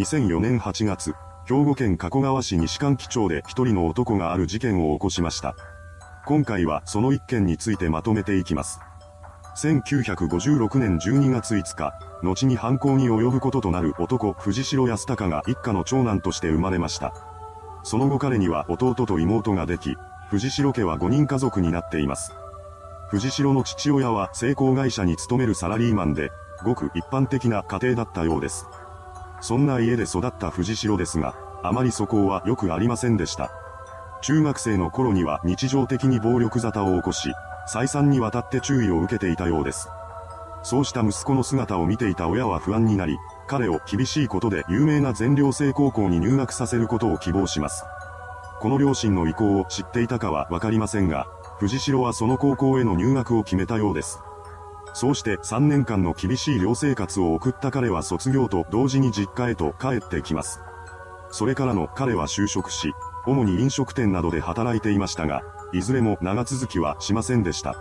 2004年8月、兵庫県加古川市西関木町で一人の男がある事件を起こしました。今回はその一件についてまとめていきます。1956年12月5日、後に犯行に及ぶこととなる男藤代康隆が一家の長男として生まれました。その後彼には弟と妹ができ、藤代家は5人家族になっています。藤代の父親は成功会社に勤めるサラリーマンで、ごく一般的な家庭だったようです。そんな家で育った藤代ですが、あまり素行はよくありませんでした。中学生の頃には日常的に暴力沙汰を起こし、再三にわたって注意を受けていたようです。そうした息子の姿を見ていた親は不安になり、彼を厳しいことで有名な全寮制高校に入学させることを希望します。この両親の意向を知っていたかはわかりませんが、藤代はその高校への入学を決めたようです。そうして3年間の厳しい寮生活を送った彼は卒業と同時に実家へと帰ってきます。それからの彼は就職し、主に飲食店などで働いていましたが、いずれも長続きはしませんでした。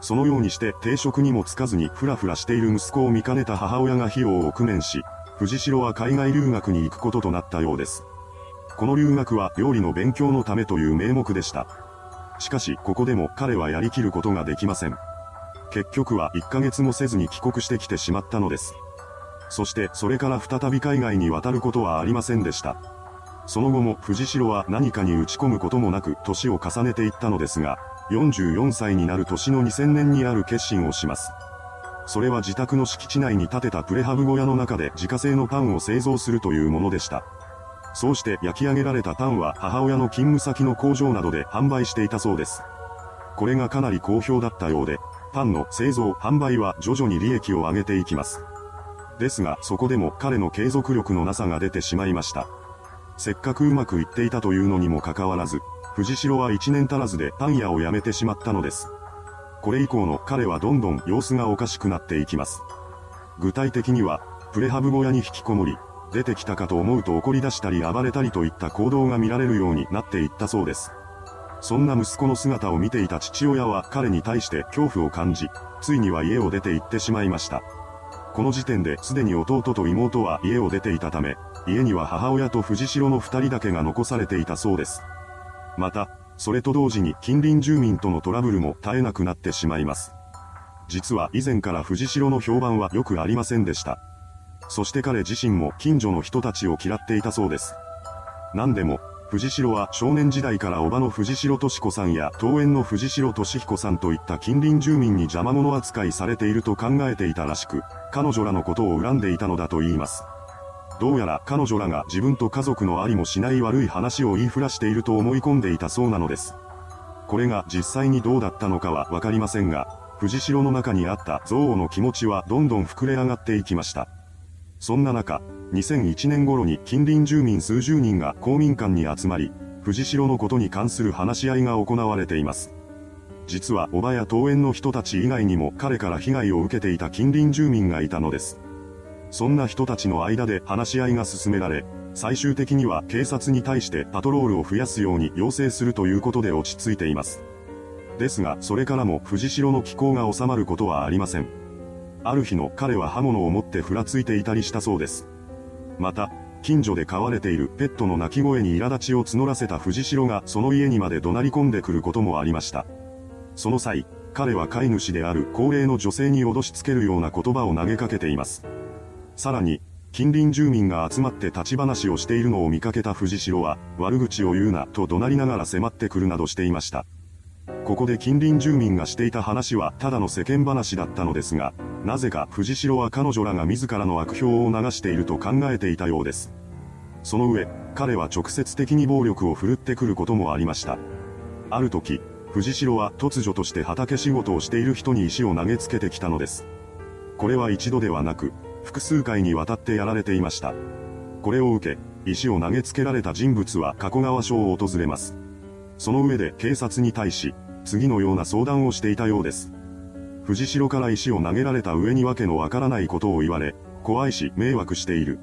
そのようにして定職にもつかずにふらふらしている息子を見かねた母親が費用を工面し、藤代は海外留学に行くこととなったようです。この留学は料理の勉強のためという名目でした。しかし、ここでも彼はやりきることができません。結局は1ヶ月もせずに帰国してきてしまったのです。そしてそれから再び海外に渡ることはありませんでした。その後も藤代は何かに打ち込むこともなく年を重ねていったのですが、44歳になる年の2000年にある決心をします。それは自宅の敷地内に建てたプレハブ小屋の中で自家製のパンを製造するというものでした。そうして焼き上げられたパンは母親の勤務先の工場などで販売していたそうです。これがかなり好評だったようで、パンの製造販売は徐々に利益を上げていきます。ですがそこでも彼の継続力のなさが出てしまいました。せっかくうまくいっていたというのにもかかわらず、藤代は1年足らずでパン屋を辞めてしまったのです。これ以降の彼はどんどん様子がおかしくなっていきます。具体的には、プレハブ小屋に引きこもり、出てきたかと思うと怒り出したり暴れたりといった行動が見られるようになっていったそうです。そんな息子の姿を見ていた父親は彼に対して恐怖を感じ、ついには家を出て行ってしまいました。この時点ですでに弟と妹は家を出ていたため、家には母親と藤代の二人だけが残されていたそうです。また、それと同時に近隣住民とのトラブルも絶えなくなってしまいます。実は以前から藤代の評判は良くありませんでした。そして彼自身も近所の人たちを嫌っていたそうです。何でも、藤代は少年時代から叔母の藤代敏子さんや桃園の藤代敏彦さんといった近隣住民に邪魔者扱いされていると考えていたらしく、彼女らのことを恨んでいたのだと言います。どうやら彼女らが自分と家族のありもしない悪い話を言いふらしていると思い込んでいたそうなのです。これが実際にどうだったのかはわかりませんが、藤代の中にあった憎悪の気持ちはどんどん膨れ上がっていきました。そんな中、2001年頃に近隣住民数十人が公民館に集まり、藤代のことに関する話し合いが行われています。実は小葉や桃園の人たち以外にも彼から被害を受けていた近隣住民がいたのです。そんな人たちの間で話し合いが進められ、最終的には警察に対してパトロールを増やすように要請するということで落ち着いています。ですが、それからも藤代の気候が収まることはありません。ある日の彼は刃物を持ってふらついていたりしたそうです。また、近所で飼われているペットの鳴き声に苛立ちを募らせた藤代がその家にまで怒鳴り込んでくることもありました。その際、彼は飼い主である高齢の女性に脅しつけるような言葉を投げかけています。さらに、近隣住民が集まって立ち話をしているのを見かけた藤代は、悪口を言うなと怒鳴りながら迫ってくるなどしていました。ここで近隣住民がしていた話はただの世間話だったのですが、なぜか藤代は彼女らが自らの悪評を流していると考えていたようです。その上、彼は直接的に暴力を振るってくることもありました。ある時、藤代は突如として畑仕事をしている人に石を投げつけてきたのです。これは一度ではなく、複数回にわたってやられていました。これを受け、石を投げつけられた人物は加古川署を訪れます。その上で警察に対し、次のような相談をしていたようです。藤代から石を投げられた上にわけのわからないことを言われ、怖いし迷惑している。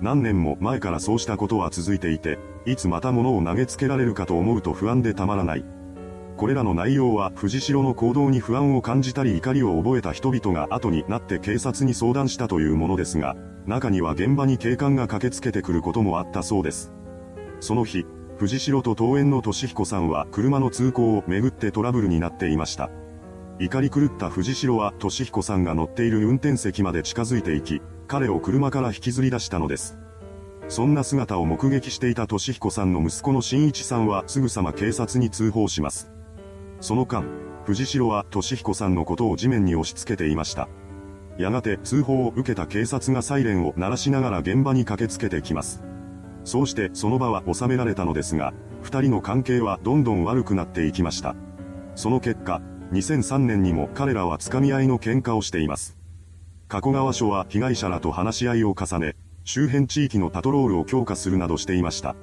何年も前からそうしたことは続いていて、いつまた物を投げつけられるかと思うと不安でたまらない。これらの内容は藤代の行動に不安を感じたり怒りを覚えた人々が後になって警察に相談したというものですが、中には現場に警官が駆けつけてくることもあったそうです。その日、藤代と桃園の俊彦さんは車の通行をめぐってトラブルになっていました。怒り狂った藤代は俊彦さんが乗っている運転席まで近づいていき、彼を車から引きずり出したのです。そんな姿を目撃していた俊彦さんの息子の新一さんはすぐさま警察に通報します。その間、藤代は俊彦さんのことを地面に押し付けていました。やがて通報を受けた警察がサイレンを鳴らしながら現場に駆けつけてきます。そうしてその場は収められたのですが、二人の関係はどんどん悪くなっていきました。その結果、2003年にも彼らは掴み合いの喧嘩をしています。加古川署は被害者らと話し合いを重ね、周辺地域のパトロールを強化するなどしていました。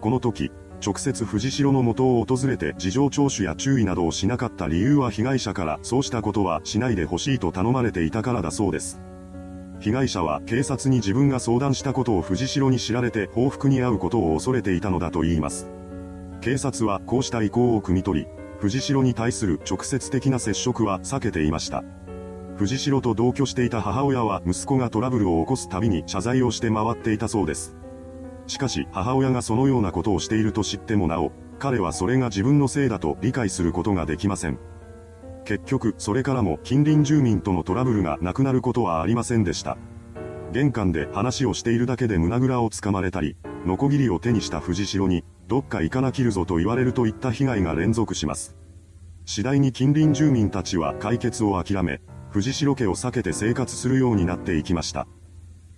この時、直接藤代の元を訪れて事情聴取や注意などをしなかった理由は被害者からそうしたことはしないでほしいと頼まれていたからだそうです。被害者は警察に自分が相談したことを藤代に知られて報復に遭うことを恐れていたのだと言います。警察はこうした意向を汲み取り、藤代に対する直接的な接触は避けていました。藤代と同居していた母親は息子がトラブルを起こすたびに謝罪をして回っていたそうです。しかし母親がそのようなことをしていると知ってもなお、彼はそれが自分のせいだと理解することができません。結局、それからも近隣住民とのトラブルがなくなることはありませんでした。玄関で話をしているだけで胸ぐらをつかまれたり、ノコギリを手にした藤代に、どっか行かなきるぞと言われるといった被害が連続します。次第に近隣住民たちは解決を諦め、藤代家を避けて生活するようになっていきました。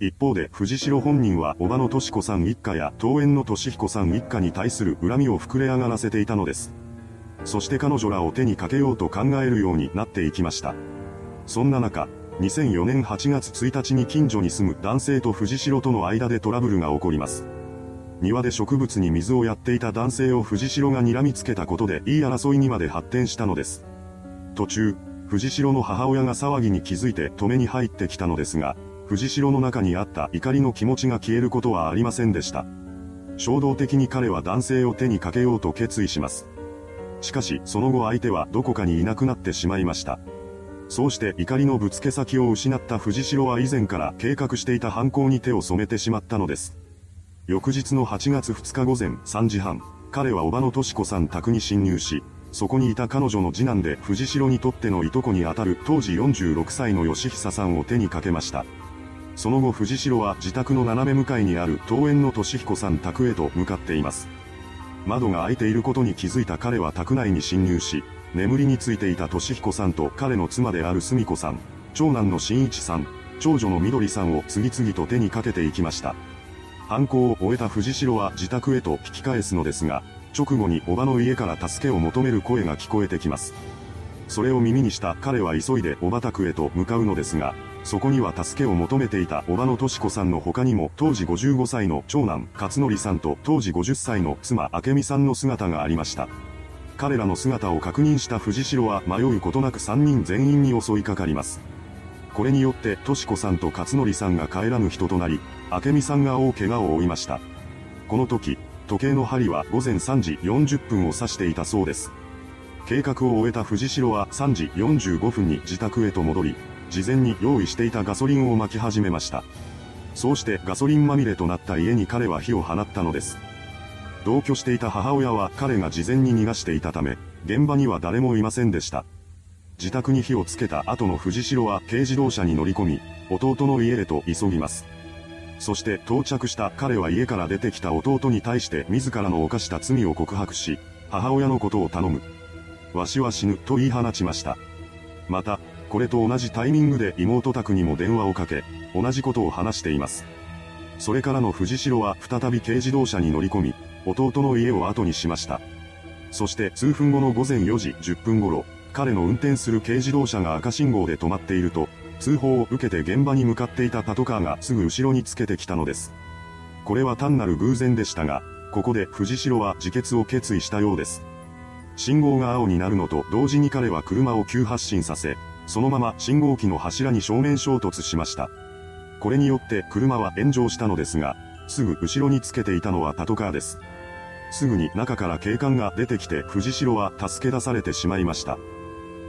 一方で藤代本人は小場の敏子さん一家や桃園の俊彦さん一家に対する恨みを膨れ上がらせていたのです。そして彼女らを手にかけようと考えるようになっていきました。そんな中、2004年8月1日に近所に住む男性と藤代との間でトラブルが起こります。庭で植物に水をやっていた男性を藤代が睨みつけたことでいい争いにまで発展したのです。途中、藤代の母親が騒ぎに気づいて止めに入ってきたのですが、藤代の中にあった怒りの気持ちが消えることはありませんでした。衝動的に彼は男性を手にかけようと決意します。しかし、その後相手はどこかにいなくなってしまいました。そうして怒りのぶつけ先を失った藤代は以前から計画していた犯行に手を染めてしまったのです。翌日の8月2日午前3時半、彼は小場の敏子さん宅に侵入し、そこにいた彼女の次男で藤代にとってのいとこにあたる当時46歳の義久さんを手にかけました。その後藤代は自宅の斜め向かいにある桃園の俊彦さん宅へと向かっています。窓が開いていることに気づいた彼は宅内に侵入し、眠りについていた俊彦さんと彼の妻である澄子さん、長男の新一さん、長女のみどりさんを次々と手にかけていきました。犯行を終えた藤代は自宅へと引き返すのですが、直後におばの家から助けを求める声が聞こえてきます。それを耳にした彼は急いでおば宅へと向かうのですが、そこには助けを求めていたおばのとし子さんの他にも当時55歳の長男勝則さんと当時50歳の妻明美さんの姿がありました。彼らの姿を確認した藤代は迷うことなく3人全員に襲いかかります。これによって、とし子さんと勝則さんが帰らぬ人となり、明美さんが大怪我を負いました。この時、時計の針は午前3時40分を指していたそうです。計画を終えた藤代は3時45分に自宅へと戻り、事前に用意していたガソリンを撒き始めました。そうしてガソリンまみれとなった家に彼は火を放ったのです。同居していた母親は彼が事前に逃がしていたため、現場には誰もいませんでした。自宅に火をつけた後の藤代は軽自動車に乗り込み、弟の家へと急ぎます。そして到着した彼は家から出てきた弟に対して自らの犯した罪を告白し、母親のことを頼む。わしは死ぬと言い放ちました。また、これと同じタイミングで妹宅にも電話をかけ、同じことを話しています。それからの藤代は再び軽自動車に乗り込み、弟の家を後にしました。そして数分後の午前4時10分頃、彼の運転する軽自動車が赤信号で止まっていると、通報を受けて現場に向かっていたパトカーがすぐ後ろにつけてきたのです。これは単なる偶然でしたが、ここで藤代は自決を決意したようです。信号が青になるのと同時に彼は車を急発進させ、そのまま信号機の柱に正面衝突しました。これによって車は炎上したのですが、すぐ後ろにつけていたのはパトカーです。すぐに中から警官が出てきて藤代は助け出されてしまいました。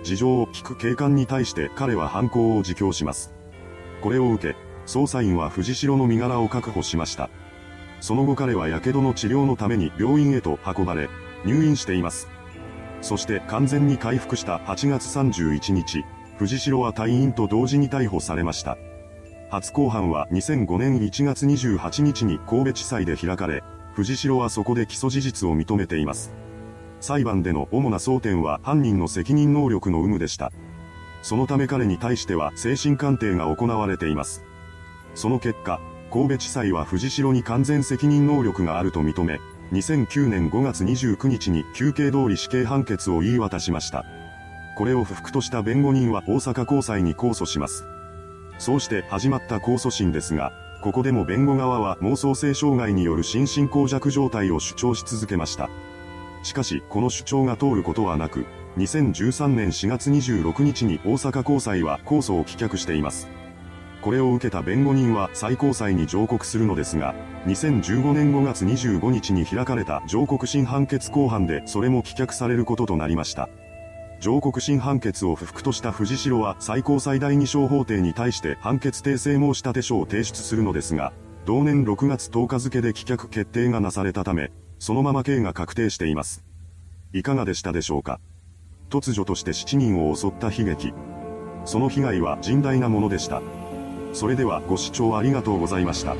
事情を聞く警官に対して彼は犯行を自供します。これを受け、捜査員は藤代の身柄を確保しました。その後彼は火傷の治療のために病院へと運ばれ、入院しています。そして完全に回復した8月31日、藤代は隊員と同時に逮捕されました。初公判は2005年1月28日に神戸地裁で開かれ、藤代はそこで起訴事実を認めています。裁判での主な争点は犯人の責任能力の有無でした。そのため彼に対しては精神鑑定が行われています。その結果、神戸地裁は藤代に完全責任能力があると認め、2009年5月29日に休憩通り死刑判決を言い渡しました。これを不服とした弁護人は大阪高裁に控訴します。そうして始まった控訴審ですが、ここでも弁護側は妄想性障害による心神耗弱状態を主張し続けました。しかし、この主張が通ることはなく、2013年4月26日に大阪高裁は控訴を棄却しています。これを受けた弁護人は最高裁に上告するのですが、2015年5月25日に開かれた上告審判決公判でそれも棄却されることとなりました。上告審判決を不服とした藤代は最高裁第二小法廷に対して判決訂正申立書を提出するのですが、同年6月10日付で棄却決定がなされたため、そのまま刑が確定しています。いかがでしたでしょうか？突如として7人を襲った悲劇。その被害は甚大なものでした。それではご視聴ありがとうございました。